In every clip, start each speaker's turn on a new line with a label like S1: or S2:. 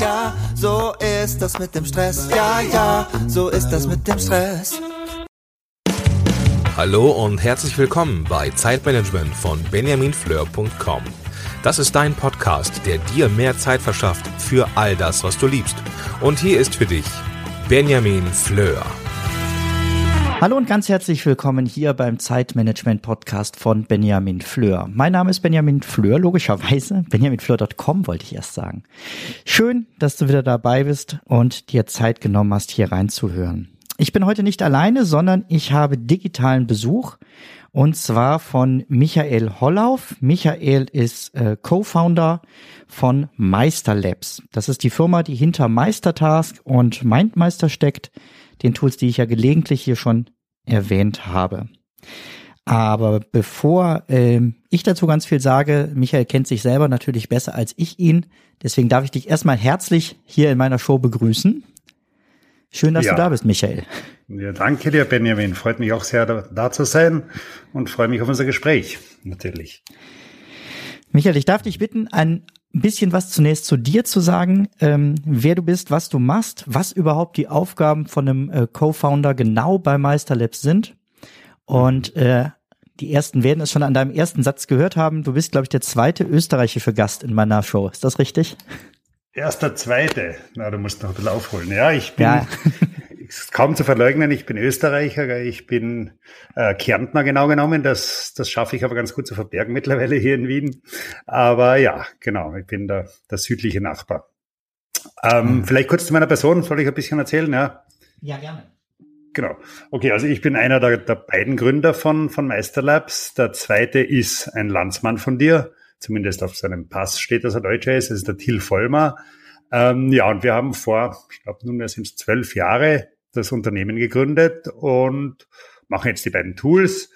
S1: ja, so ist das mit dem Stress. Ja, ja, so ist das mit dem Stress.
S2: Hallo und herzlich willkommen bei Zeitmanagement von benjaminfleur.com. Das ist dein Podcast, der dir mehr Zeit verschafft für all das, was du liebst. Und hier ist für dich Benjamin Fleur.
S3: Hallo und ganz herzlich willkommen hier beim Zeitmanagement Podcast von Benjamin Fleur. Mein Name ist Benjamin Fleur, logischerweise. BenjaminFleur.com wollte ich erst sagen. Schön, dass du wieder dabei bist und dir Zeit genommen hast, hier reinzuhören. Ich bin heute nicht alleine, sondern ich habe digitalen Besuch und zwar von Michael Hollauf. Michael ist äh, Co-Founder von Meister Labs. Das ist die Firma, die hinter Meistertask und Mindmeister steckt den Tools, die ich ja gelegentlich hier schon erwähnt habe. Aber bevor ähm, ich dazu ganz viel sage, Michael kennt sich selber natürlich besser als ich ihn. Deswegen darf ich dich erstmal herzlich hier in meiner Show begrüßen. Schön, dass ja. du da bist, Michael.
S4: Ja, danke dir, Benjamin. Freut mich auch sehr, da, da zu sein und freue mich auf unser Gespräch, natürlich.
S3: Michael, ich darf dich bitten, ein ein bisschen was zunächst zu dir zu sagen, ähm, wer du bist, was du machst, was überhaupt die Aufgaben von einem äh, Co-Founder genau bei Meisterlabs sind. Und äh, die ersten werden es schon an deinem ersten Satz gehört haben. Du bist, glaube ich, der zweite österreichische Gast in meiner Show. Ist das richtig?
S4: Erster, zweite. Na, du musst noch ein bisschen aufholen. Ja, ich bin, ja. ist kaum zu verleugnen, ich bin Österreicher, ich bin äh, Kärntner genau genommen. Das, das schaffe ich aber ganz gut zu verbergen mittlerweile hier in Wien. Aber ja, genau, ich bin der, der südliche Nachbar. Ähm, mhm. Vielleicht kurz zu meiner Person, soll ich ein bisschen erzählen? Ja,
S3: ja gerne.
S4: Genau. Okay, also ich bin einer der, der beiden Gründer von, von Meisterlabs. Der zweite ist ein Landsmann von dir. Zumindest auf seinem Pass steht, dass er Deutscher ist. Das ist der Till Vollmer. Ähm, ja, und wir haben vor, ich glaube, nunmehr sind es zwölf Jahre, das Unternehmen gegründet und machen jetzt die beiden Tools,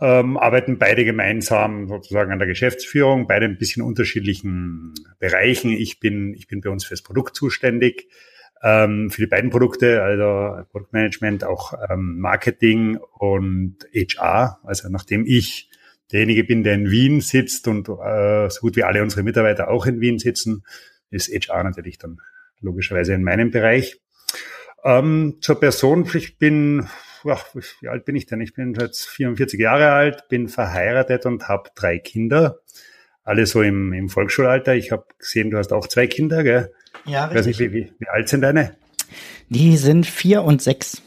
S4: ähm, arbeiten beide gemeinsam sozusagen an der Geschäftsführung, beide ein bisschen unterschiedlichen Bereichen. Ich bin, ich bin bei uns fürs Produkt zuständig, ähm, für die beiden Produkte, also Produktmanagement, auch ähm, Marketing und HR. Also nachdem ich derjenige bin, der in Wien sitzt und äh, so gut wie alle unsere Mitarbeiter auch in Wien sitzen, ist HR natürlich dann logischerweise in meinem Bereich. Ähm, zur Person, ich bin, ach, wie alt bin ich denn? Ich bin jetzt 44 Jahre alt, bin verheiratet und habe drei Kinder. Alle so im, im Volksschulalter. Ich habe gesehen, du hast auch zwei Kinder, gell?
S3: Ja, richtig.
S4: Nicht, wie, wie, wie alt sind deine?
S3: Die sind vier und sechs.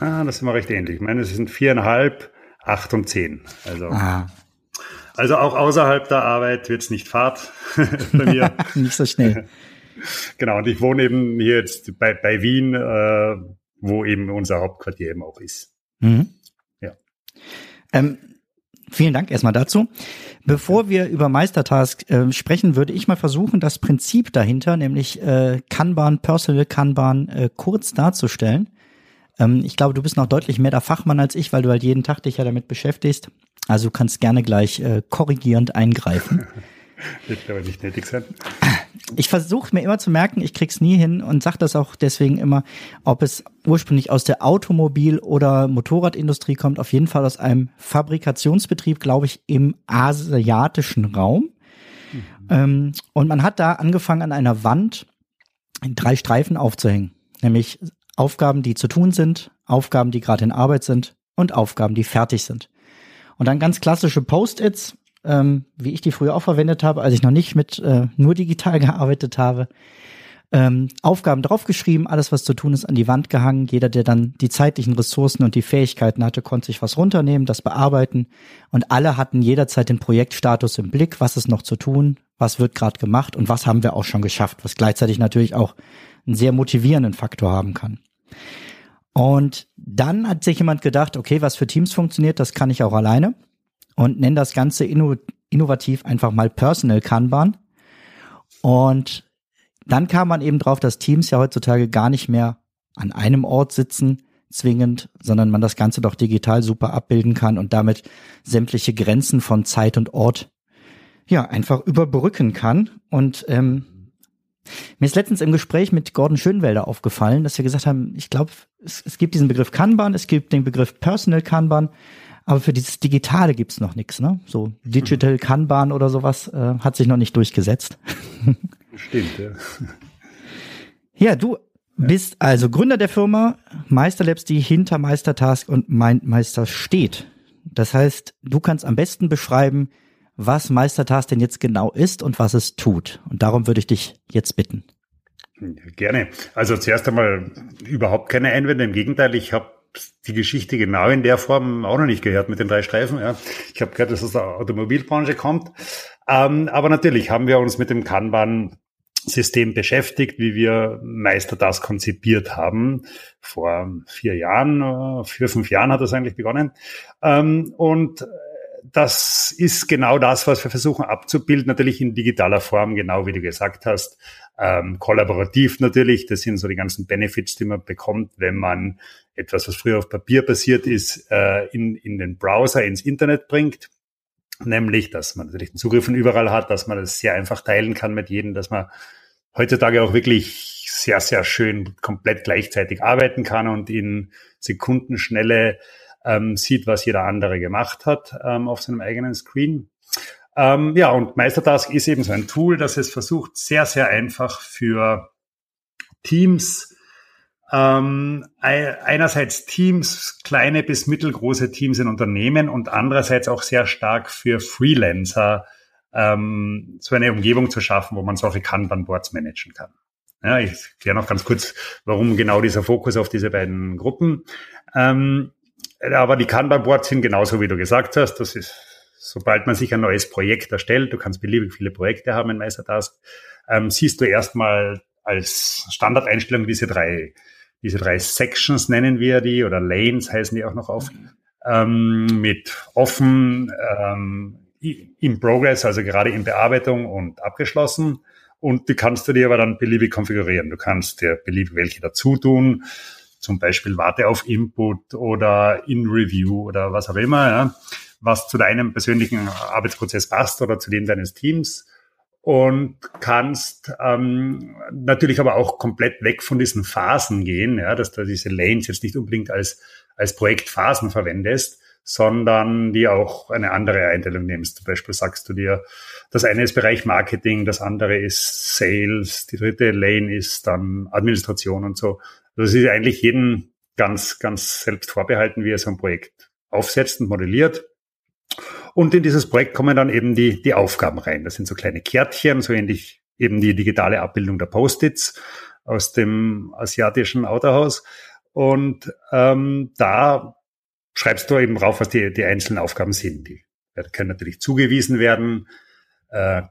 S4: Ah, das sind wir recht ähnlich. Ich meine, es sind viereinhalb, acht und zehn. Also, ah. also auch außerhalb der Arbeit wird's nicht Fahrt bei mir.
S3: nicht so schnell.
S4: genau, und ich wohne eben hier jetzt bei, bei Wien, äh, wo eben unser Hauptquartier eben auch ist. Mhm.
S3: Ja. Ähm, vielen Dank erstmal dazu. Bevor wir über Meistertask äh, sprechen, würde ich mal versuchen, das Prinzip dahinter, nämlich äh, Kanban, Personal Kanban, äh, kurz darzustellen. Ähm, ich glaube, du bist noch deutlich mehr der Fachmann als ich, weil du halt jeden Tag dich ja damit beschäftigst. Also du kannst gerne gleich äh, korrigierend eingreifen.
S4: Wird aber nicht nötig sein.
S3: Ich versuche mir immer zu merken, ich krieg's nie hin und sage das auch deswegen immer, ob es ursprünglich aus der Automobil- oder Motorradindustrie kommt, auf jeden Fall aus einem Fabrikationsbetrieb, glaube ich, im asiatischen Raum. Mhm. Und man hat da angefangen, an einer Wand drei Streifen aufzuhängen, nämlich Aufgaben, die zu tun sind, Aufgaben, die gerade in Arbeit sind und Aufgaben, die fertig sind. Und dann ganz klassische Post-its, ähm, wie ich die früher auch verwendet habe, als ich noch nicht mit äh, nur digital gearbeitet habe. Ähm, Aufgaben draufgeschrieben, alles was zu tun ist, an die Wand gehangen. Jeder, der dann die zeitlichen Ressourcen und die Fähigkeiten hatte, konnte sich was runternehmen, das bearbeiten. Und alle hatten jederzeit den Projektstatus im Blick, was ist noch zu tun, was wird gerade gemacht und was haben wir auch schon geschafft, was gleichzeitig natürlich auch einen sehr motivierenden Faktor haben kann. Und dann hat sich jemand gedacht, okay, was für Teams funktioniert, das kann ich auch alleine und nenne das Ganze inno innovativ einfach mal Personal Kanban. Und dann kam man eben drauf, dass Teams ja heutzutage gar nicht mehr an einem Ort sitzen, zwingend, sondern man das Ganze doch digital super abbilden kann und damit sämtliche Grenzen von Zeit und Ort ja einfach überbrücken kann. Und ähm, mir ist letztens im Gespräch mit Gordon Schönwelder aufgefallen, dass wir gesagt haben, ich glaube, es, es gibt diesen Begriff Kanban, es gibt den Begriff Personal Kanban aber für dieses Digitale gibt's noch nichts, ne? So Digital mhm. Kanban oder sowas äh, hat sich noch nicht durchgesetzt.
S4: Stimmt, ja.
S3: Ja, du bist also Gründer der Firma Meisterlabs, die hinter Meistertask und Mindmeister steht. Das heißt, du kannst am besten beschreiben, was Meistertask denn jetzt genau ist und was es tut. Und darum würde ich dich jetzt bitten.
S4: Gerne. Also zuerst einmal überhaupt keine Einwände. Im Gegenteil, ich habe die Geschichte genau in der Form auch noch nicht gehört mit den drei Streifen. Ja. Ich habe gehört, dass es aus der Automobilbranche kommt. Ähm, aber natürlich haben wir uns mit dem Kanban System beschäftigt, wie wir Meister das konzipiert haben. Vor vier Jahren, äh, vier, fünf Jahren hat das eigentlich begonnen. Ähm, und das ist genau das, was wir versuchen abzubilden, natürlich in digitaler Form, genau wie du gesagt hast. Ähm, kollaborativ natürlich, das sind so die ganzen Benefits, die man bekommt, wenn man etwas, was früher auf Papier basiert ist, äh, in, in den Browser, ins Internet bringt. Nämlich, dass man natürlich den Zugriff von überall hat, dass man das sehr einfach teilen kann mit jedem, dass man heutzutage auch wirklich sehr, sehr schön komplett gleichzeitig arbeiten kann und in Sekundenschnelle ähm, sieht, was jeder andere gemacht hat ähm, auf seinem eigenen Screen. Ähm, ja, und Meistertask ist eben so ein Tool, das es versucht, sehr, sehr einfach für Teams, ähm, einerseits Teams, kleine bis mittelgroße Teams in Unternehmen und andererseits auch sehr stark für Freelancer ähm, so eine Umgebung zu schaffen, wo man solche Kanban-Boards managen kann. Ja, ich kläre noch ganz kurz, warum genau dieser Fokus auf diese beiden Gruppen. Ähm, aber die Kanban-Boards sind genauso, wie du gesagt hast. Das ist, sobald man sich ein neues Projekt erstellt, du kannst beliebig viele Projekte haben in Meistertask, ähm, siehst du erstmal als Standardeinstellung diese drei diese drei Sections nennen wir die oder Lanes heißen die auch noch oft, ähm, mit offen, ähm, in Progress, also gerade in Bearbeitung und abgeschlossen. Und die kannst du dir aber dann beliebig konfigurieren. Du kannst dir beliebig welche dazu tun, zum Beispiel warte auf Input oder in Review oder was auch immer, ja, was zu deinem persönlichen Arbeitsprozess passt oder zu dem deines Teams und kannst ähm, natürlich aber auch komplett weg von diesen Phasen gehen, ja, dass du diese Lanes jetzt nicht unbedingt als, als Projektphasen verwendest, sondern die auch eine andere Einteilung nimmst. Zum Beispiel sagst du dir, das eine ist Bereich Marketing, das andere ist Sales, die dritte Lane ist dann Administration und so. Also es ist eigentlich jedem ganz, ganz selbst vorbehalten, wie er so ein Projekt aufsetzt und modelliert. Und in dieses Projekt kommen dann eben die, die Aufgaben rein. Das sind so kleine Kärtchen, so ähnlich eben die digitale Abbildung der Post-its aus dem asiatischen Autohaus. Und ähm, da schreibst du eben rauf, was die, die einzelnen Aufgaben sind. Die können natürlich zugewiesen werden äh,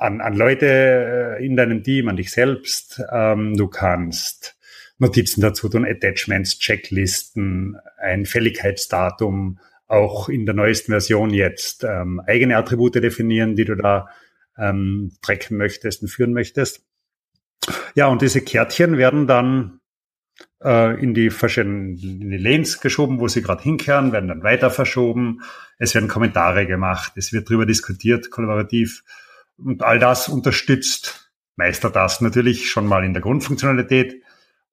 S4: an, an Leute äh, in deinem Team, an dich selbst. Ähm, du kannst Notizen dazu tun, Attachments, Checklisten, ein Fälligkeitsdatum, auch in der neuesten Version jetzt ähm, eigene Attribute definieren, die du da ähm, tracken möchtest und führen möchtest. Ja, und diese Kärtchen werden dann äh, in die verschiedenen in die Lanes geschoben, wo sie gerade hinkehren, werden dann weiter verschoben. Es werden Kommentare gemacht, es wird darüber diskutiert, kollaborativ. Und all das unterstützt Meister das natürlich schon mal in der Grundfunktionalität.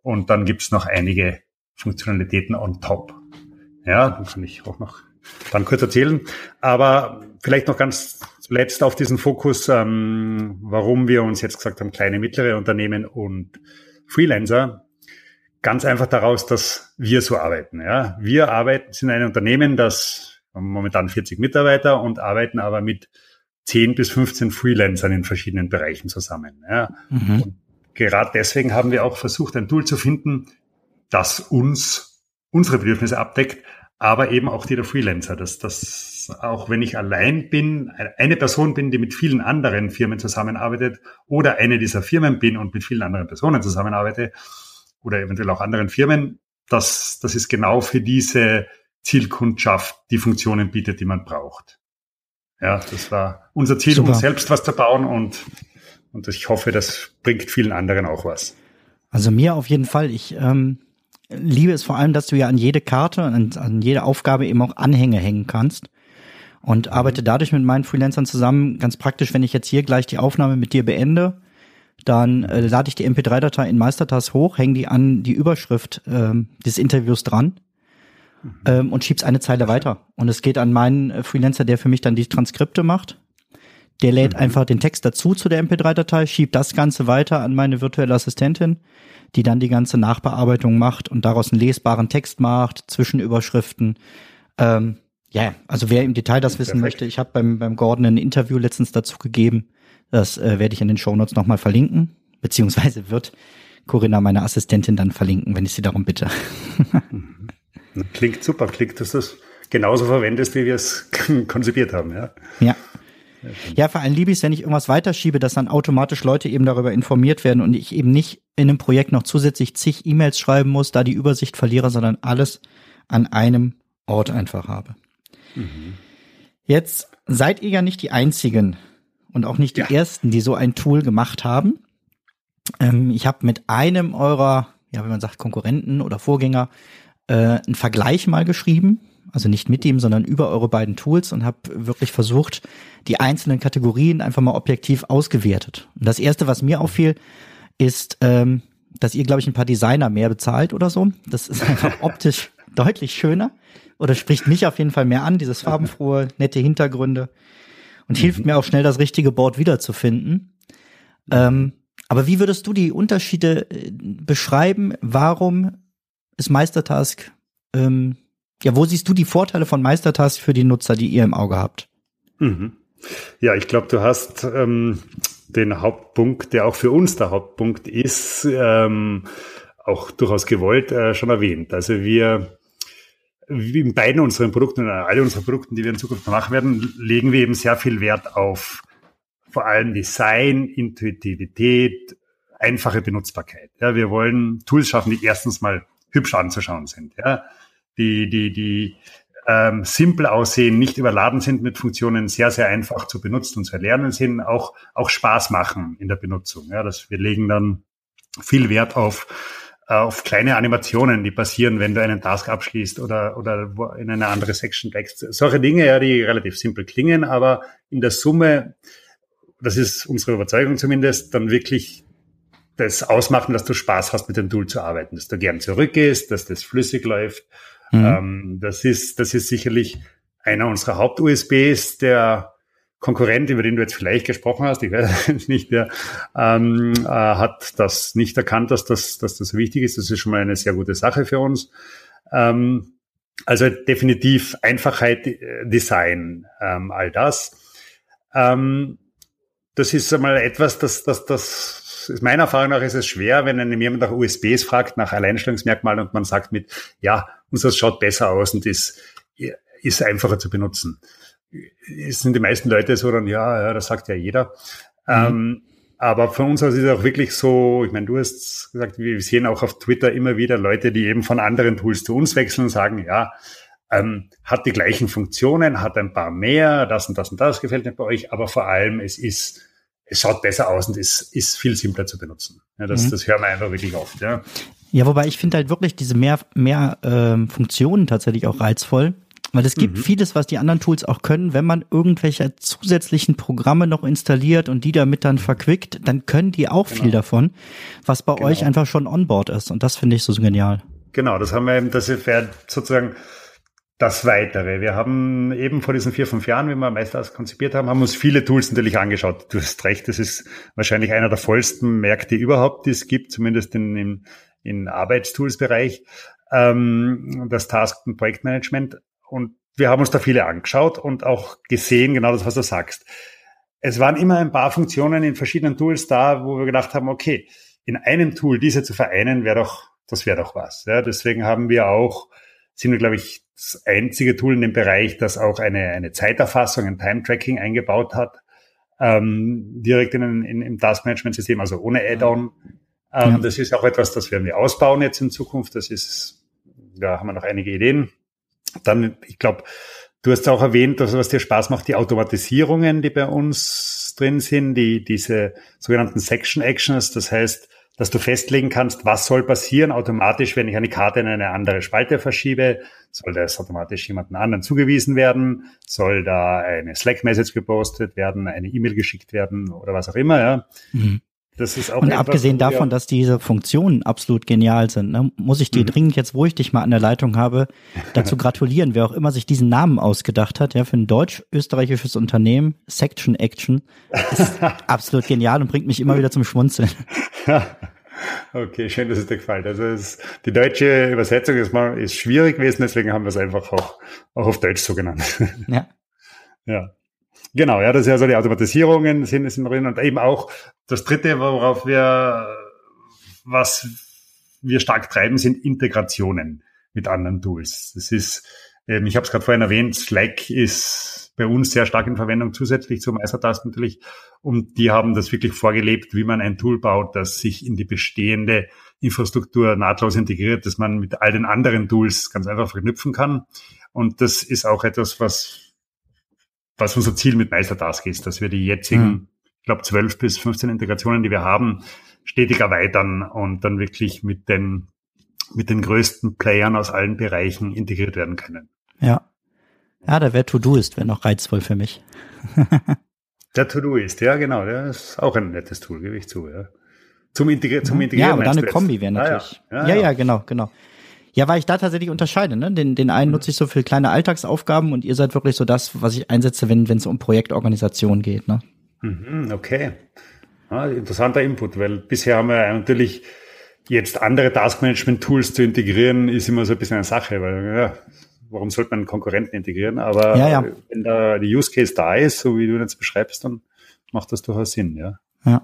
S4: Und dann gibt's noch einige Funktionalitäten on top. Ja, dann kann ich auch noch dann kurz erzählen. Aber vielleicht noch ganz zuletzt auf diesen Fokus, ähm, warum wir uns jetzt gesagt haben, kleine, mittlere Unternehmen und Freelancer. Ganz einfach daraus, dass wir so arbeiten. Ja, wir arbeiten, sind ein Unternehmen, das momentan 40 Mitarbeiter und arbeiten aber mit 10 bis 15 Freelancern in verschiedenen Bereichen zusammen. Ja. Mhm. Und gerade deswegen haben wir auch versucht, ein Tool zu finden, das uns unsere Bedürfnisse abdeckt, aber eben auch die der Freelancer, dass das auch wenn ich allein bin, eine Person bin, die mit vielen anderen Firmen zusammenarbeitet oder eine dieser Firmen bin und mit vielen anderen Personen zusammenarbeite oder eventuell auch anderen Firmen, das, das ist genau für diese Zielkundschaft die Funktionen bietet, die man braucht. Ja, das war unser Ziel, Super. um selbst was zu bauen und, und ich hoffe, das bringt vielen anderen auch was.
S3: Also mir auf jeden Fall. Ich ähm, liebe es vor allem, dass du ja an jede Karte und an jede Aufgabe eben auch Anhänge hängen kannst. Und mhm. arbeite dadurch mit meinen Freelancern zusammen. Ganz praktisch, wenn ich jetzt hier gleich die Aufnahme mit dir beende, dann äh, lade ich die MP3-Datei in Meistertask hoch, hänge die an die Überschrift äh, des Interviews dran mhm. ähm, und schieb's eine Zeile weiter. Und es geht an meinen äh, Freelancer, der für mich dann die Transkripte macht. Der lädt mhm. einfach den Text dazu zu der MP3-Datei, schiebt das Ganze weiter an meine virtuelle Assistentin, die dann die ganze Nachbearbeitung macht und daraus einen lesbaren Text macht, Zwischenüberschriften. Ähm, ja, also wer im Detail das wissen Perfekt. möchte, ich habe beim, beim Gordon ein Interview letztens dazu gegeben. Das äh, werde ich in den Shownotes nochmal verlinken, beziehungsweise wird Corinna, meine Assistentin, dann verlinken, wenn ich sie darum bitte.
S4: Klingt super, klingt, dass du das genauso verwendest, wie wir es konzipiert haben, ja.
S3: Ja. Ja, vor allem liebe ich es, wenn ich irgendwas weiterschiebe, dass dann automatisch Leute eben darüber informiert werden und ich eben nicht in einem Projekt noch zusätzlich zig E-Mails schreiben muss, da die Übersicht verliere, sondern alles an einem Ort einfach habe. Mhm. Jetzt seid ihr ja nicht die Einzigen und auch nicht die ja. Ersten, die so ein Tool gemacht haben. Ähm, ich habe mit einem eurer, ja, wie man sagt, Konkurrenten oder Vorgänger äh, einen Vergleich mal geschrieben. Also nicht mit ihm, sondern über eure beiden Tools und habe wirklich versucht, die einzelnen Kategorien einfach mal objektiv ausgewertet. Und das erste, was mir auffiel, ist, ähm, dass ihr, glaube ich, ein paar Designer mehr bezahlt oder so. Das ist einfach optisch deutlich schöner oder spricht mich auf jeden Fall mehr an, dieses farbenfrohe, nette Hintergründe und mhm. hilft mir auch schnell, das richtige Board wiederzufinden. Ähm, aber wie würdest du die Unterschiede äh, beschreiben? Warum ist Meistertask, ähm, ja, wo siehst du die Vorteile von Meistertask für die Nutzer, die ihr im Auge habt?
S4: Mhm. Ja, ich glaube, du hast ähm, den Hauptpunkt, der auch für uns der Hauptpunkt ist, ähm, auch durchaus gewollt, äh, schon erwähnt. Also wir in beiden unseren Produkten oder alle unseren Produkten, die wir in Zukunft machen werden, legen wir eben sehr viel Wert auf vor allem Design, Intuitivität, einfache Benutzbarkeit. Ja, wir wollen Tools schaffen, die erstens mal hübsch anzuschauen sind, ja, die, die, die ähm, simpel aussehen, nicht überladen sind mit Funktionen, sehr, sehr einfach zu benutzen und zu erlernen sind, auch, auch Spaß machen in der Benutzung. Ja, dass wir legen dann viel Wert auf äh, auf kleine Animationen, die passieren, wenn du einen Task abschließt oder, oder in eine andere Section wächst. Solche Dinge, ja, die relativ simpel klingen, aber in der Summe, das ist unsere Überzeugung zumindest, dann wirklich das ausmachen, dass du Spaß hast, mit dem Tool zu arbeiten, dass du gern zurückgehst, dass das flüssig läuft. Mhm. Ähm, das ist, das ist sicherlich einer unserer Haupt-USBs, der Konkurrent, über den du jetzt vielleicht gesprochen hast, ich weiß nicht, der ähm, äh, hat das nicht erkannt, dass das, dass das wichtig ist. Das ist schon mal eine sehr gute Sache für uns. Ähm, also definitiv Einfachheit, äh, Design, ähm, all das. Ähm, das ist einmal etwas, das, das, das ist meiner Erfahrung nach ist es schwer, wenn einem jemand nach USBs fragt, nach Alleinstellungsmerkmalen und man sagt mit, ja, unseres schaut besser aus und ist, ist einfacher zu benutzen sind die meisten Leute so dann, ja, ja das sagt ja jeder. Mhm. Ähm, aber für uns ist es auch wirklich so, ich meine, du hast gesagt, wir sehen auch auf Twitter immer wieder Leute, die eben von anderen Tools zu uns wechseln und sagen, ja, ähm, hat die gleichen Funktionen, hat ein paar mehr, das und das und das gefällt mir bei euch, aber vor allem es ist, es schaut besser aus und es ist viel simpler zu benutzen. Ja, das, mhm. das hören wir einfach wirklich oft. Ja,
S3: ja wobei ich finde halt wirklich diese mehr, mehr ähm, Funktionen tatsächlich auch reizvoll. Weil es gibt mhm. vieles, was die anderen Tools auch können. Wenn man irgendwelche zusätzlichen Programme noch installiert und die damit dann verquickt, dann können die auch genau. viel davon, was bei genau. euch einfach schon onboard ist. Und das finde ich so genial.
S4: Genau, das haben wir eben, das wäre sozusagen das Weitere. Wir haben eben vor diesen vier, fünf Jahren, wie wir Meisters konzipiert haben, haben uns viele Tools natürlich angeschaut. Du hast recht, das ist wahrscheinlich einer der vollsten Märkte überhaupt, die es gibt, zumindest in, in, in Arbeitstools-Bereich. Ähm, das Task- und Projektmanagement. Und wir haben uns da viele angeschaut und auch gesehen, genau das, was du sagst. Es waren immer ein paar Funktionen in verschiedenen Tools da, wo wir gedacht haben, okay, in einem Tool diese zu vereinen, wäre doch, das wäre doch was. Ja, deswegen haben wir auch, sind wir, glaube ich, das einzige Tool in dem Bereich, das auch eine, eine Zeiterfassung, ein Time-Tracking eingebaut hat, ähm, direkt in, in, im Task-Management-System, also ohne Add-on. Ähm, ja. Das ist auch etwas, das werden wir ausbauen jetzt in Zukunft. Das ist, da haben wir noch einige Ideen. Dann, ich glaube, du hast auch erwähnt, dass was dir Spaß macht, die Automatisierungen, die bei uns drin sind, die diese sogenannten Section Actions, das heißt, dass du festlegen kannst, was soll passieren automatisch, wenn ich eine Karte in eine andere Spalte verschiebe. Soll das automatisch jemanden anderen zugewiesen werden? Soll da eine Slack-Message gepostet werden, eine E-Mail geschickt werden oder was auch immer, ja? Mhm. Das ist auch
S3: Und
S4: etwas,
S3: abgesehen davon, dass diese Funktionen absolut genial sind, ne, muss ich dir dringend jetzt, wo ich dich mal an der Leitung habe, dazu gratulieren, wer auch immer sich diesen Namen ausgedacht hat, ja, für ein deutsch-österreichisches Unternehmen, Section Action, ist absolut genial und bringt mich immer wieder zum Schmunzeln.
S4: Okay, schön, dass es dir gefällt. Also es, die deutsche Übersetzung ist, mal, ist schwierig gewesen, deswegen haben wir es einfach auch, auch auf Deutsch so genannt.
S3: Ja.
S4: ja. Genau, ja, das ist ja so die Automatisierungen sind, sind drin und eben auch das dritte, worauf wir, was wir stark treiben, sind Integrationen mit anderen Tools. Das ist, ähm, ich habe es gerade vorhin erwähnt, Slack ist bei uns sehr stark in Verwendung, zusätzlich zum Meistertask natürlich. Und die haben das wirklich vorgelebt, wie man ein Tool baut, das sich in die bestehende Infrastruktur nahtlos integriert, dass man mit all den anderen Tools ganz einfach verknüpfen kann. Und das ist auch etwas, was, was unser Ziel mit Meistertask ist, dass wir die jetzigen,
S3: Mhm.
S4: ich glaube, 12 bis 15 Integrationen, die wir haben, stetig erweitern und dann wirklich mit den, mit den größten Playern aus allen Bereichen integriert werden können.
S3: Ja. Ja, der wäre To-Do-Ist, wäre noch reizvoll für mich.
S4: Der To-Do ist, ja genau, der ist auch ein nettes Tool, gebe ich zu. Ja. Zum, Integri zum Integrieren.
S3: Mhm. Ja, aber dann eine? Kombi wäre
S4: Ah, ja.
S3: natürlich. Ja, ja, genau, genau. Ja, weil ich da tatsächlich unterscheide, ne? Den, den einen nutze ich so für kleine Alltagsaufgaben und ihr seid wirklich so das, was ich einsetze, wenn es um Projektorganisation geht, ne?
S4: Mhm, okay. Ah, interessanter Input, weil bisher haben wir natürlich jetzt andere Taskmanagement-Tools zu integrieren, ist immer so ein bisschen eine Sache, weil ja, warum sollte man einen Konkurrenten integrieren? Aber
S3: Ja, ja.
S4: wenn da die Use Case da ist, so wie du jetzt beschreibst, dann macht das durchaus Sinn, ja.
S3: Ja.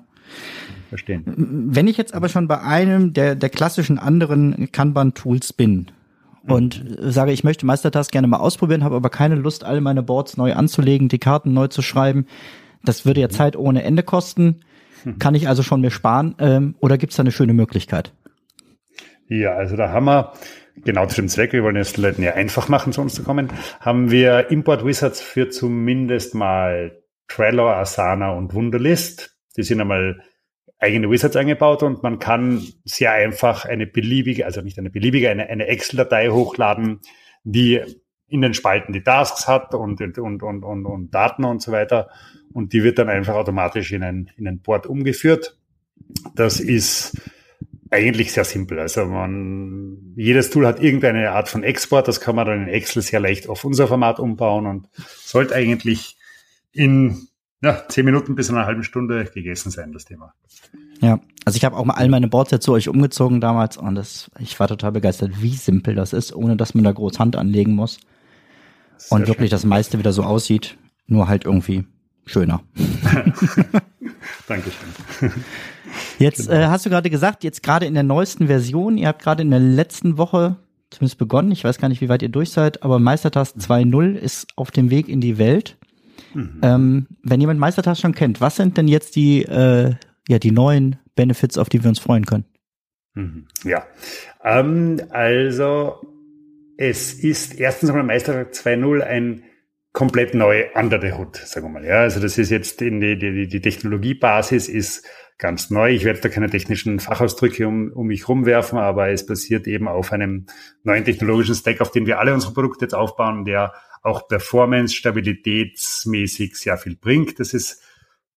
S4: Verstehen.
S3: Wenn ich jetzt aber schon bei einem der, der klassischen anderen Kanban-Tools bin und sage, ich möchte Meistertask gerne mal ausprobieren, habe aber keine Lust, alle meine Boards neu anzulegen, die Karten neu zu schreiben, das würde ja Zeit ohne Ende kosten. Kann ich also schon mir sparen ähm, oder gibt es da eine schöne Möglichkeit?
S4: Ja, also da haben wir, genau zu dem Zweck, wir wollen es den Leuten ja einfach machen, zu uns zu kommen, haben wir Import Wizards für zumindest mal Trello, Asana und Wunderlist. Die sind einmal eigene Wizards eingebaut und man kann sehr einfach eine beliebige, also nicht eine beliebige, eine, eine Excel-Datei hochladen, die in den Spalten die Tasks hat und, und, und, und, und, Daten und so weiter. Und die wird dann einfach automatisch in ein, in ein Board umgeführt. Das ist eigentlich sehr simpel. Also man, jedes Tool hat irgendeine Art von Export. Das kann man dann in Excel sehr leicht auf unser Format umbauen und sollte eigentlich in ja, zehn Minuten bis einer halben Stunde gegessen sein, das Thema.
S3: Ja, also ich habe auch mal all meine Boards jetzt zu euch umgezogen damals und das, ich war total begeistert, wie simpel das ist, ohne dass man da groß Hand anlegen muss.
S4: Sehr
S3: und wirklich das meiste wieder so aussieht, nur halt irgendwie schöner.
S4: Dankeschön.
S3: Jetzt äh, hast du gerade gesagt, jetzt gerade in der neuesten Version, ihr habt gerade in der letzten Woche zumindest begonnen, ich weiß gar nicht, wie weit ihr durch seid, aber Meistertask 2.0 ist auf dem Weg in die Welt. Ähm, wenn jemand Meistertask schon kennt, was sind denn jetzt die, äh, ja, die neuen Benefits, auf die wir uns freuen können?
S4: Mhm. Ja, ähm, also es ist erstens einmal Meistertag 2.0 ein komplett neu under the hood, sagen wir mal. Ja, also das ist jetzt in die, die, die Technologiebasis ist ganz neu. Ich werde da keine technischen Fachausdrücke um, um mich rumwerfen, aber es basiert eben auf einem neuen technologischen Stack, auf den wir alle unsere Produkte jetzt aufbauen, der auch Performance, stabilitätsmäßig sehr viel bringt. Das ist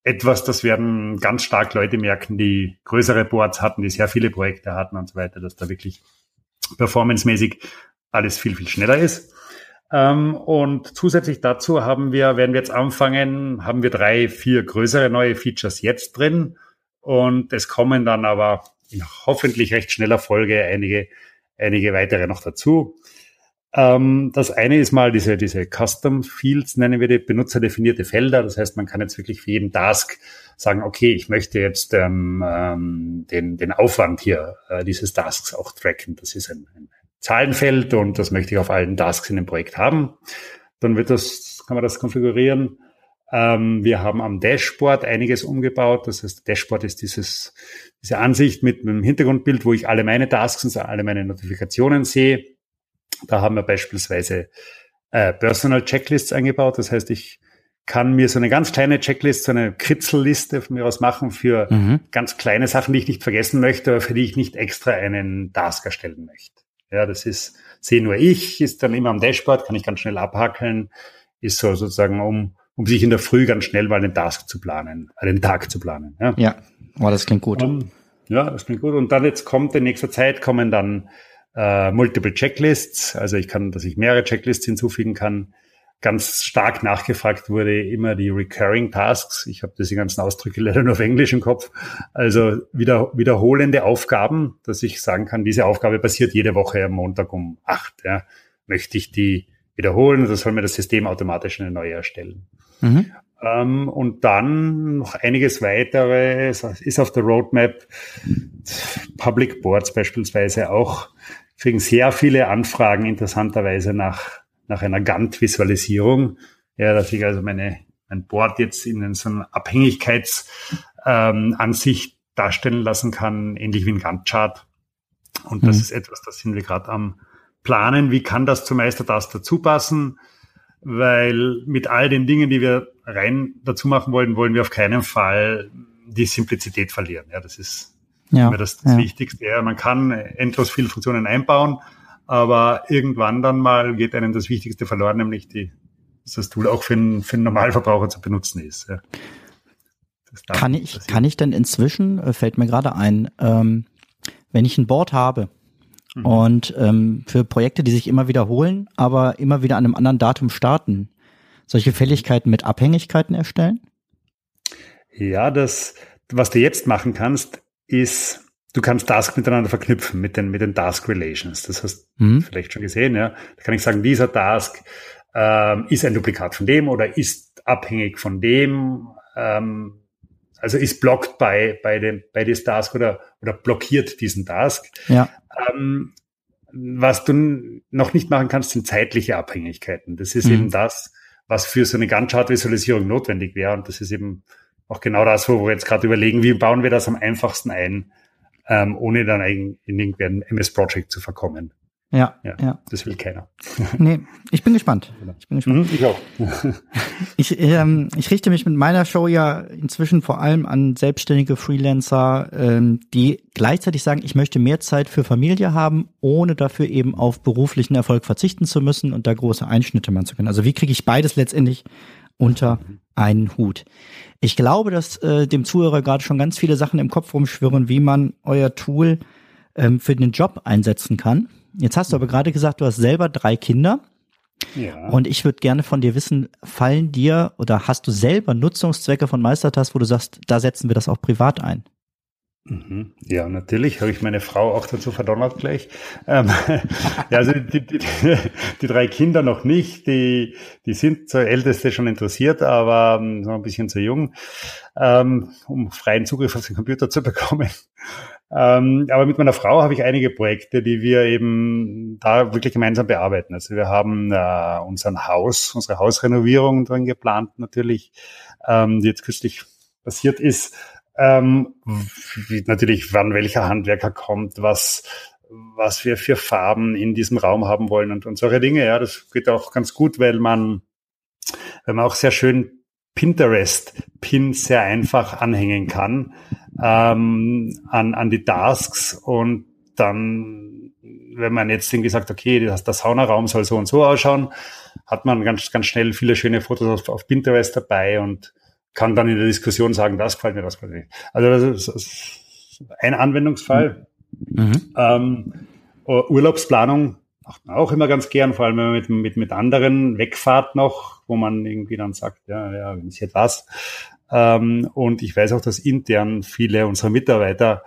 S4: etwas, das werden ganz stark Leute merken, die größere Boards hatten, die sehr viele Projekte hatten und so weiter, dass da wirklich performancemäßig alles viel, viel schneller ist. Ähm, und zusätzlich dazu haben wir, werden wir jetzt anfangen, haben wir drei, vier größere neue Features jetzt drin. Und es kommen dann aber in hoffentlich recht schneller Folge einige, einige weitere noch dazu. Ähm, das eine ist mal diese, diese Custom Fields, nennen wir die, benutzerdefinierte Felder. Das heißt, man kann jetzt wirklich für jeden Task sagen, okay, ich möchte jetzt ähm, ähm, den, den Aufwand hier äh, dieses Tasks auch tracken. Das ist ein, ein Zahlenfeld und das möchte ich auf allen Tasks in dem Projekt haben. Dann wird das, kann man das konfigurieren. Ähm, wir haben am Dashboard einiges umgebaut. Das heißt, Dashboard ist dieses, diese Ansicht mit einem Hintergrundbild, wo ich alle meine Tasks und alle meine Notifikationen sehe. Da haben wir beispielsweise äh, Personal Checklists eingebaut. Das heißt, ich kann mir so eine ganz kleine Checklist, so eine Kritzelliste von mir aus machen für
S3: Mhm.
S4: ganz kleine Sachen, die ich nicht vergessen möchte, aber für die ich nicht extra einen Task erstellen möchte. Ja, das ist, sehe nur ich, ist dann immer am Dashboard, kann ich ganz schnell abhackeln, ist so sozusagen, um, um sich in der Früh ganz schnell mal den Task zu planen, äh, den Tag zu planen. Ja.
S3: Ja, Oh, das klingt gut.
S4: Um, ja, das klingt gut. Und dann jetzt kommt in nächster Zeit kommen dann äh, Multiple Checklists. Also ich kann, dass ich mehrere Checklists hinzufügen kann. Ganz stark nachgefragt wurde immer die Recurring Tasks. Ich habe diese ganzen Ausdrücke leider nur auf Englisch im Kopf. Also wieder, wiederholende Aufgaben, dass ich sagen kann, diese Aufgabe passiert jede Woche am Montag um acht. Ja. Möchte ich die wiederholen oder soll mir das System automatisch eine neue erstellen? Mhm. Ähm, und dann noch einiges weitere ist auf der Roadmap. Public Boards beispielsweise auch kriegen sehr viele Anfragen interessanterweise nach, nach einer Gantt-Visualisierung. Ja, dass ich also meine, mein Board jetzt in so einer Abhängigkeitsansicht ähm, darstellen lassen kann, ähnlich wie ein Gantt-Chart. Und das mhm. ist etwas, das sind wir gerade am Planen. Wie kann das zum Meistertask dazu passen? Weil mit all den Dingen, die wir rein dazu machen wollen, wollen wir auf keinen Fall die Simplizität verlieren. Ja, das ist ja, das, das ja. Wichtigste. Ja, man kann endlos viele Funktionen einbauen, aber irgendwann dann mal geht einem das Wichtigste verloren, nämlich die, dass das Tool auch für einen, für einen Normalverbraucher zu benutzen ist. Ja.
S3: Kann ich, kann ich denn inzwischen, äh, fällt mir gerade ein, ähm, wenn ich ein Board habe, Mhm. Und ähm, für Projekte, die sich immer wiederholen, aber immer wieder an einem anderen Datum starten, solche Fälligkeiten mit Abhängigkeiten erstellen?
S4: Ja, das, was du jetzt machen kannst, ist, du kannst Tasks miteinander verknüpfen mit den, mit den Task Relations. Das hast du mhm. vielleicht schon gesehen, ja. Da kann ich sagen, dieser Task ähm, ist ein Duplikat von dem oder ist abhängig von dem, ähm, also ist blockt bei, bei dem, bei des Task oder, oder blockiert diesen Task.
S3: Ja.
S4: Ähm, was du noch nicht machen kannst, sind zeitliche Abhängigkeiten. Das ist mhm. eben das, was für so eine Gantt-Chart-Visualisierung notwendig wäre. Und das ist eben auch genau das, wo wir jetzt gerade überlegen, wie bauen wir das am einfachsten ein, ähm, ohne dann in irgendein MS-Project zu verkommen.
S3: Ja, ja, ja.
S4: Das will keiner.
S3: Nee, ich bin gespannt. Ich bin gespannt.
S4: Mhm, ich auch.
S3: ich, ähm, ich richte mich mit meiner Show ja inzwischen vor allem an selbstständige Freelancer, ähm, die gleichzeitig sagen, ich möchte mehr Zeit für Familie haben, ohne dafür eben auf beruflichen Erfolg verzichten zu müssen und da große Einschnitte machen zu können. Also wie kriege ich beides letztendlich unter einen Hut? Ich glaube, dass äh, dem Zuhörer gerade schon ganz viele Sachen im Kopf rumschwirren, wie man euer Tool ähm, für den Job einsetzen kann Jetzt hast du aber gerade gesagt, du hast selber drei Kinder. Ja. Und ich würde gerne von dir wissen, fallen dir oder hast du selber Nutzungszwecke von Meistertask, wo du sagst, da setzen wir das auch privat ein?
S4: Mhm. Ja, natürlich habe ich meine Frau auch dazu verdonnert gleich. Ähm, ja, also die, die, die, drei Kinder noch nicht, die, die sind zur Älteste schon interessiert, aber ähm, noch ein bisschen zu jung, ähm, um freien Zugriff auf den Computer zu bekommen. Ähm, aber mit meiner Frau habe ich einige Projekte, die wir eben da wirklich gemeinsam bearbeiten. Also wir haben äh, unseren Haus, unsere Hausrenovierung drin geplant natürlich, ähm, die jetzt kürzlich passiert ist. Ähm, natürlich, wann welcher Handwerker kommt, was was wir für Farben in diesem Raum haben wollen und, und solche Dinge. Ja, das geht auch ganz gut, weil man, weil man auch sehr schön Pinterest-Pins sehr einfach anhängen kann ähm, an, an die Tasks und dann, wenn man jetzt irgendwie sagt, okay, das, der Saunaraum soll so und so ausschauen, hat man ganz, ganz schnell viele schöne Fotos auf, auf Pinterest dabei und kann dann in der Diskussion sagen, das gefällt mir, das gefällt mir. Also das ist ein Anwendungsfall. Mhm. Ähm, Urlaubsplanung macht man auch immer ganz gern, vor allem wenn man mit, mit, mit anderen wegfahrt noch, wo man irgendwie dann sagt, ja, ja, wenn ich jetzt was. Ähm, und ich weiß auch, dass intern viele unserer Mitarbeiter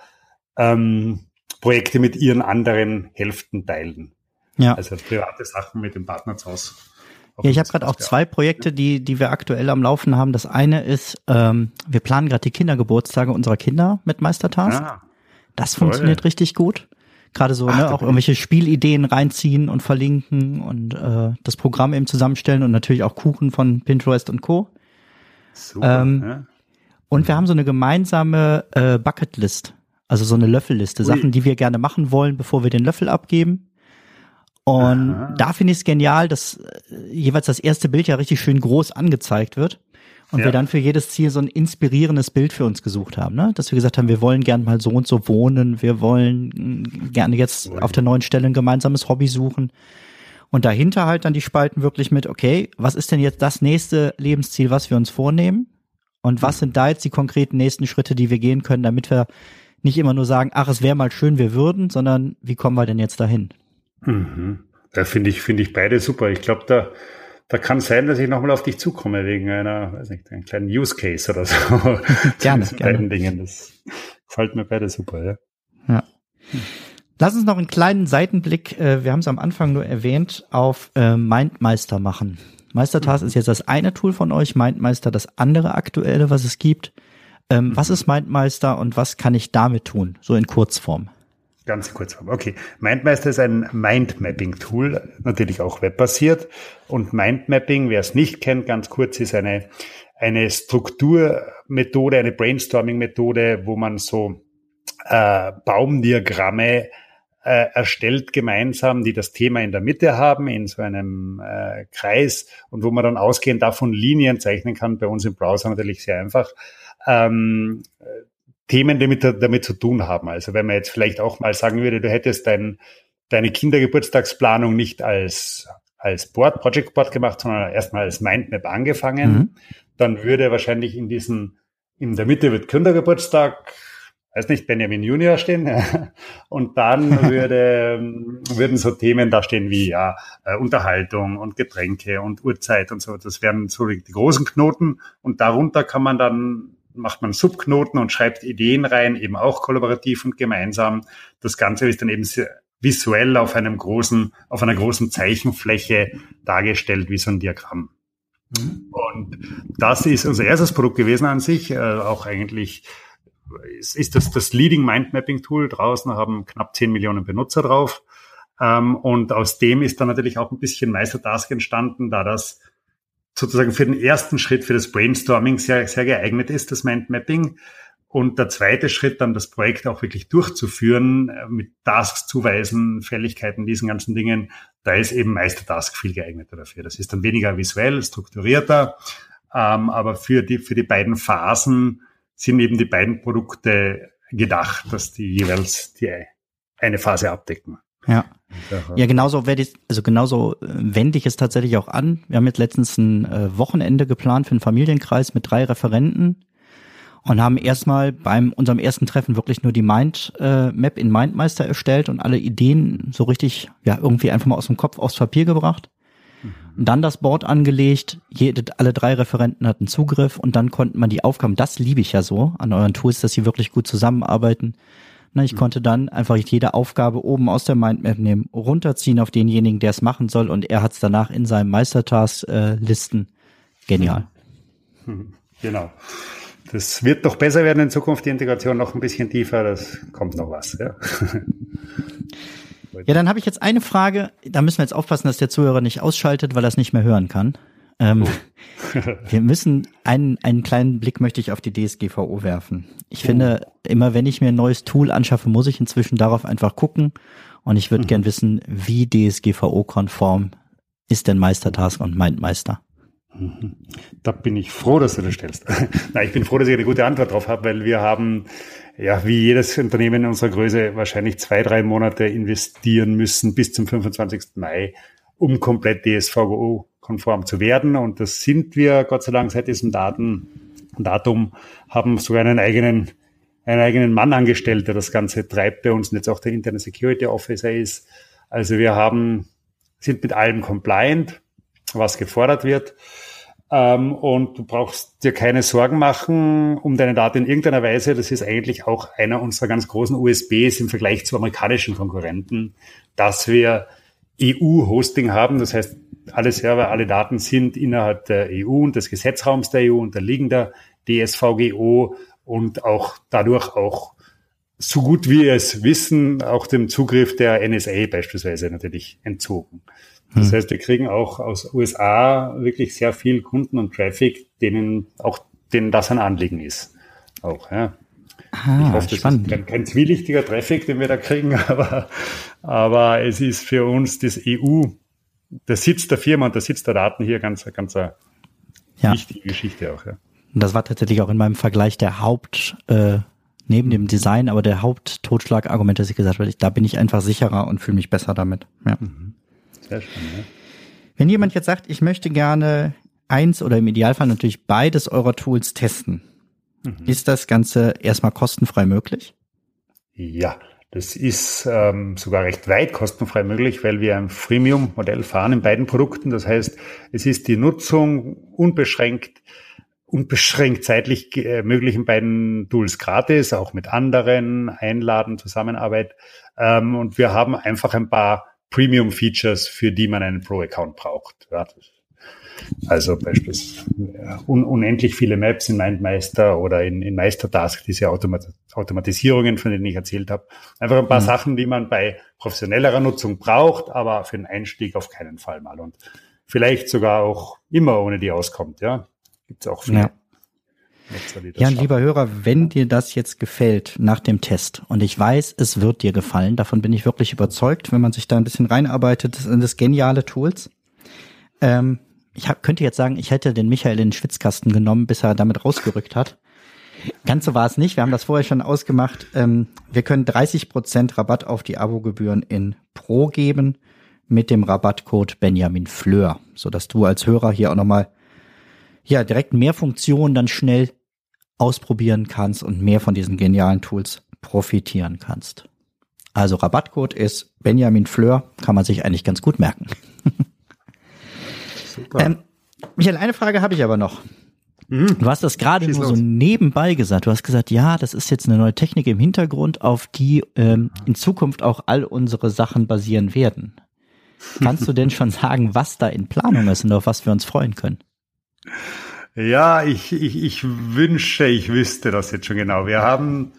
S4: ähm, Projekte mit ihren anderen Hälften teilen. Ja. Also private Sachen mit dem Partner zu Hause.
S3: Ja, ich habe gerade auch zwei Projekte, die, die wir aktuell am Laufen haben. Das eine ist, ähm, wir planen gerade die Kindergeburtstage unserer Kinder mit Meistertask. Ah, das toll. funktioniert richtig gut. Gerade so, Ach, ne, auch irgendwelche Spielideen reinziehen und verlinken und äh, das Programm eben zusammenstellen und natürlich auch Kuchen von Pinterest und Co. Super, ähm, ja. Und wir haben so eine gemeinsame äh, Bucketlist, also so eine Löffelliste, Ui. Sachen, die wir gerne machen wollen, bevor wir den Löffel abgeben. Und Aha. da finde ich es genial, dass äh, jeweils das erste Bild ja richtig schön groß angezeigt wird. Und ja. wir dann für jedes Ziel so ein inspirierendes Bild für uns gesucht haben, ne? Dass wir gesagt haben, wir wollen gern mal so und so wohnen, wir wollen mm, gerne jetzt auf der neuen Stelle ein gemeinsames Hobby suchen. Und dahinter halt dann die Spalten wirklich mit, okay, was ist denn jetzt das nächste Lebensziel, was wir uns vornehmen? Und was sind da jetzt die konkreten nächsten Schritte, die wir gehen können, damit wir nicht immer nur sagen, ach, es wäre mal schön, wir würden, sondern wie kommen wir denn jetzt dahin?
S4: Mhm. Da finde ich, finde ich beide super. Ich glaube, da, da kann sein, dass ich nochmal auf dich zukomme wegen einer, weiß nicht, einem kleinen Use Case oder so.
S3: gerne, gerne.
S4: beiden Dingen. Das gefällt mir beide super, ja.
S3: Ja. Lass uns noch einen kleinen Seitenblick, äh, wir haben es am Anfang nur erwähnt, auf äh, Mindmeister machen. Meistertask mhm. ist jetzt das eine Tool von euch, Mindmeister das andere aktuelle, was es gibt. Ähm, mhm. Was ist Mindmeister und was kann ich damit tun? So in Kurzform.
S4: Ganz kurz. Okay. Mindmeister ist ein Mindmapping-Tool, natürlich auch webbasiert. Und Mindmapping, wer es nicht kennt, ganz kurz, ist eine, eine Strukturmethode, eine Brainstorming-Methode, wo man so äh, Baumdiagramme äh, erstellt gemeinsam, die das Thema in der Mitte haben, in so einem äh, Kreis und wo man dann ausgehend davon Linien zeichnen kann, bei uns im Browser natürlich sehr einfach. Ähm, Themen, die mit, damit zu tun haben. Also wenn man jetzt vielleicht auch mal sagen würde, du hättest dein, deine Kindergeburtstagsplanung nicht als, als Board, Project Board gemacht, sondern erstmal als Mindmap angefangen, mhm. dann würde wahrscheinlich in diesen, in der Mitte wird Kindergeburtstag, weiß nicht, Benjamin Junior stehen. Und dann würde, würden so Themen da stehen wie ja, äh, Unterhaltung und Getränke und Uhrzeit und so. Das wären so die großen Knoten. Und darunter kann man dann macht man Subknoten und schreibt Ideen rein, eben auch kollaborativ und gemeinsam. Das Ganze ist dann eben visuell auf einem großen, auf einer großen Zeichenfläche dargestellt wie so ein Diagramm. Mhm. Und das ist unser erstes Produkt gewesen an sich, äh, auch eigentlich ist, ist das das Leading Mind Mapping Tool. Draußen haben knapp 10 Millionen Benutzer drauf. Ähm, und aus dem ist dann natürlich auch ein bisschen Meistertask entstanden, da das sozusagen für den ersten Schritt für das Brainstorming sehr, sehr geeignet ist, das Mindmapping. Und der zweite Schritt, dann das Projekt auch wirklich durchzuführen, äh, mit Tasks zuweisen, Fälligkeiten, diesen ganzen Dingen, da ist eben Meistertask viel geeigneter dafür. Das ist dann weniger visuell, strukturierter, ähm, aber für die, für die beiden Phasen sind eben die beiden Produkte gedacht, dass die jeweils die eine Phase abdecken.
S3: Ja. Ja, genauso werde ich, also genauso äh, wende ich es tatsächlich auch an. Wir haben jetzt letztens ein äh, Wochenende geplant für einen Familienkreis mit drei Referenten und haben erstmal beim unserem ersten Treffen wirklich nur die Mind äh, Map in Mindmeister erstellt und alle Ideen so richtig ja irgendwie einfach mal aus dem Kopf aufs Papier gebracht. Mhm. Dann das Board angelegt, jede, alle drei Referenten hatten Zugriff und dann konnten man die Aufgaben, das liebe ich ja so an euren Tools, dass sie wirklich gut zusammenarbeiten, na, ich mhm. konnte dann einfach jede Aufgabe oben aus der Mindmap nehmen, runterziehen auf denjenigen, der es machen soll und er hat es danach in seinem Meistertask äh, listen. Genial.
S4: Genau. Das wird doch besser werden in Zukunft, die Integration noch ein bisschen tiefer, das kommt noch was. Ja,
S3: ja dann habe ich jetzt eine Frage, da müssen wir jetzt aufpassen, dass der Zuhörer nicht ausschaltet, weil er es nicht mehr hören kann. Ähm, oh. wir müssen einen, einen kleinen Blick möchte ich auf die DSGVO werfen. Ich oh. finde, immer wenn ich mir ein neues Tool anschaffe, muss ich inzwischen darauf einfach gucken. Und ich würde mhm. gern wissen, wie DSGVO-konform ist denn Meistertask und Mindmeister?
S4: Mhm. Da bin ich froh, dass du das stellst. Na, ich bin froh, dass ich eine gute Antwort drauf habe, weil wir haben, ja, wie jedes Unternehmen in unserer Größe wahrscheinlich zwei, drei Monate investieren müssen bis zum 25. Mai, um komplett DSVGO konform zu werden. Und das sind wir, Gott sei Dank, seit diesem Daten, Datum, haben sogar einen eigenen, einen eigenen Mann angestellt, der das Ganze treibt bei uns und jetzt auch der Internet Security Officer ist. Also wir haben, sind mit allem compliant, was gefordert wird. Ähm, und du brauchst dir keine Sorgen machen um deine Daten in irgendeiner Weise. Das ist eigentlich auch einer unserer ganz großen USBs im Vergleich zu amerikanischen Konkurrenten, dass wir EU-Hosting haben. Das heißt, alle Server, alle Daten sind innerhalb der EU und des Gesetzraums der EU unterliegen der DSVGO und auch dadurch auch so gut wie es wissen, auch dem Zugriff der NSA beispielsweise natürlich entzogen. Das hm. heißt, wir kriegen auch aus USA wirklich sehr viel Kunden und Traffic, denen auch denen das ein Anliegen ist. Auch, ja. Ah, ich hoffe, das spannend. ist kein, kein zwielichtiger Traffic, den wir da kriegen, aber, aber es ist für uns das EU der Sitz der Firma und der Sitz der Daten hier ganz, ganz eine ja. wichtige Geschichte auch. Ja.
S3: Und das war tatsächlich auch in meinem Vergleich der Haupt, äh, neben dem Design, aber der Haupttotschlagargument, dass ich gesagt habe, da bin ich einfach sicherer und fühle mich besser damit. Ja. Mhm. Sehr schön, ja. Wenn jemand jetzt sagt, ich möchte gerne eins oder im Idealfall natürlich beides eurer Tools testen. Mhm. Ist das Ganze erstmal kostenfrei möglich?
S4: Ja, das ist ähm, sogar recht weit kostenfrei möglich, weil wir ein Freemium-Modell fahren in beiden Produkten. Das heißt, es ist die Nutzung unbeschränkt, unbeschränkt zeitlich äh, möglich in beiden Tools gratis, auch mit anderen, Einladen, Zusammenarbeit. Ähm, und wir haben einfach ein paar Premium-Features, für die man einen Pro-Account braucht. Ja, also beispielsweise un unendlich viele Maps in MindMeister oder in, in Meistertask, diese Automat Automatisierungen, von denen ich erzählt habe. Einfach ein paar mhm. Sachen, die man bei professionellerer Nutzung braucht, aber für den Einstieg auf keinen Fall mal. Und vielleicht sogar auch immer ohne die auskommt, ja. Gibt's auch viele.
S3: Ja. Ja, lieber Hörer, wenn dir das jetzt gefällt nach dem Test und ich weiß, es wird dir gefallen, davon bin ich wirklich überzeugt, wenn man sich da ein bisschen reinarbeitet, das sind das geniale Tools. Ähm, ich hab, könnte jetzt sagen, ich hätte den Michael in den Schwitzkasten genommen, bis er damit rausgerückt hat. Ganz so war es nicht. Wir haben das vorher schon ausgemacht. Ähm, wir können 30 Prozent Rabatt auf die Abogebühren in Pro geben mit dem Rabattcode Benjamin Fleur, sodass du als Hörer hier auch nochmal ja, direkt mehr Funktionen dann schnell ausprobieren kannst und mehr von diesen genialen Tools profitieren kannst. Also Rabattcode ist Benjamin Fleur, kann man sich eigentlich ganz gut merken. Super. Ähm, Michael, eine Frage habe ich aber noch. Mhm. Du hast das gerade nur so nebenbei gesagt. Du hast gesagt, ja, das ist jetzt eine neue Technik im Hintergrund, auf die ähm, in Zukunft auch all unsere Sachen basieren werden. Kannst du denn schon sagen, was da in Planung ist und auf was wir uns freuen können?
S4: Ja, ich, ich, ich wünsche, ich wüsste das jetzt schon genau. Wir haben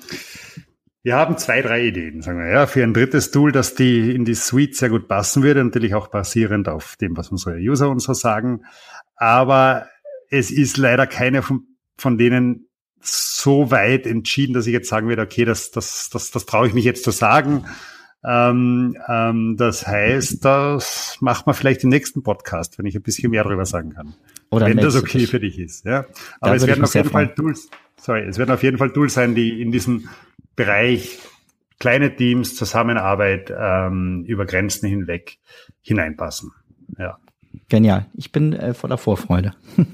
S4: wir haben zwei, drei Ideen, sagen wir, ja, für ein drittes Tool, das die in die Suite sehr gut passen würde, natürlich auch basierend auf dem, was unsere User uns so sagen. Aber es ist leider keine von, von denen so weit entschieden, dass ich jetzt sagen würde, okay, das, das, das, das traue ich mich jetzt zu sagen. Ähm, ähm, das heißt, das macht man vielleicht im nächsten Podcast, wenn ich ein bisschen mehr darüber sagen kann. Oder wenn das okay für dich ist. Ja. Aber es werden auf jeden Fall Tools, sorry, es werden auf jeden Fall Tools sein, die in diesem Bereich kleine Teams, Zusammenarbeit ähm, über Grenzen hinweg hineinpassen. Ja.
S3: Genial. Ich bin äh, voller Vorfreude.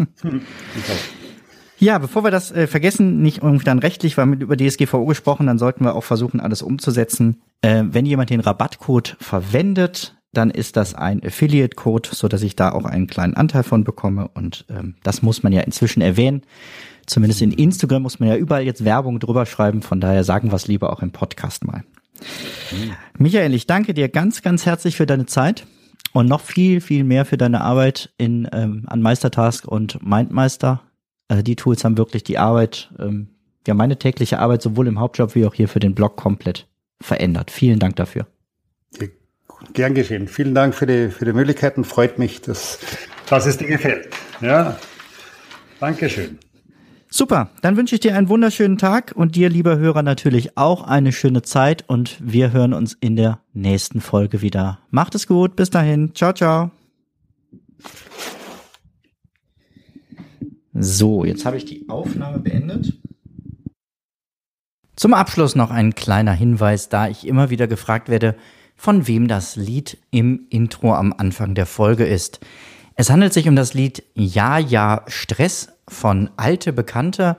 S3: ja, bevor wir das äh, vergessen, nicht irgendwie dann rechtlich, weil wir über DSGVO gesprochen, dann sollten wir auch versuchen, alles umzusetzen. Äh, wenn jemand den Rabattcode verwendet, dann ist das ein Affiliate-Code, so dass ich da auch einen kleinen Anteil von bekomme. Und ähm, das muss man ja inzwischen erwähnen. Zumindest in Instagram muss man ja überall jetzt Werbung drüber schreiben. Von daher sagen wir es lieber auch im Podcast mal. Mhm. Michael, ich danke dir ganz, ganz herzlich für deine Zeit und noch viel, viel mehr für deine Arbeit in, ähm, an Meistertask und Mindmeister. Also die Tools haben wirklich die Arbeit, ähm, ja, meine tägliche Arbeit sowohl im Hauptjob wie auch hier für den Blog komplett verändert. Vielen Dank dafür.
S4: Gern geschehen. Vielen Dank für die, für die Möglichkeiten. Freut mich, dass, dass es dir gefällt. Ja. Dankeschön.
S3: Super, dann wünsche ich dir einen wunderschönen Tag und dir, lieber Hörer, natürlich auch eine schöne Zeit und wir hören uns in der nächsten Folge wieder. Macht es gut, bis dahin, ciao, ciao. So, jetzt habe ich die Aufnahme beendet. Zum Abschluss noch ein kleiner Hinweis, da ich immer wieder gefragt werde, von wem das Lied im Intro am Anfang der Folge ist. Es handelt sich um das Lied Ja, ja, Stress von Alte Bekannte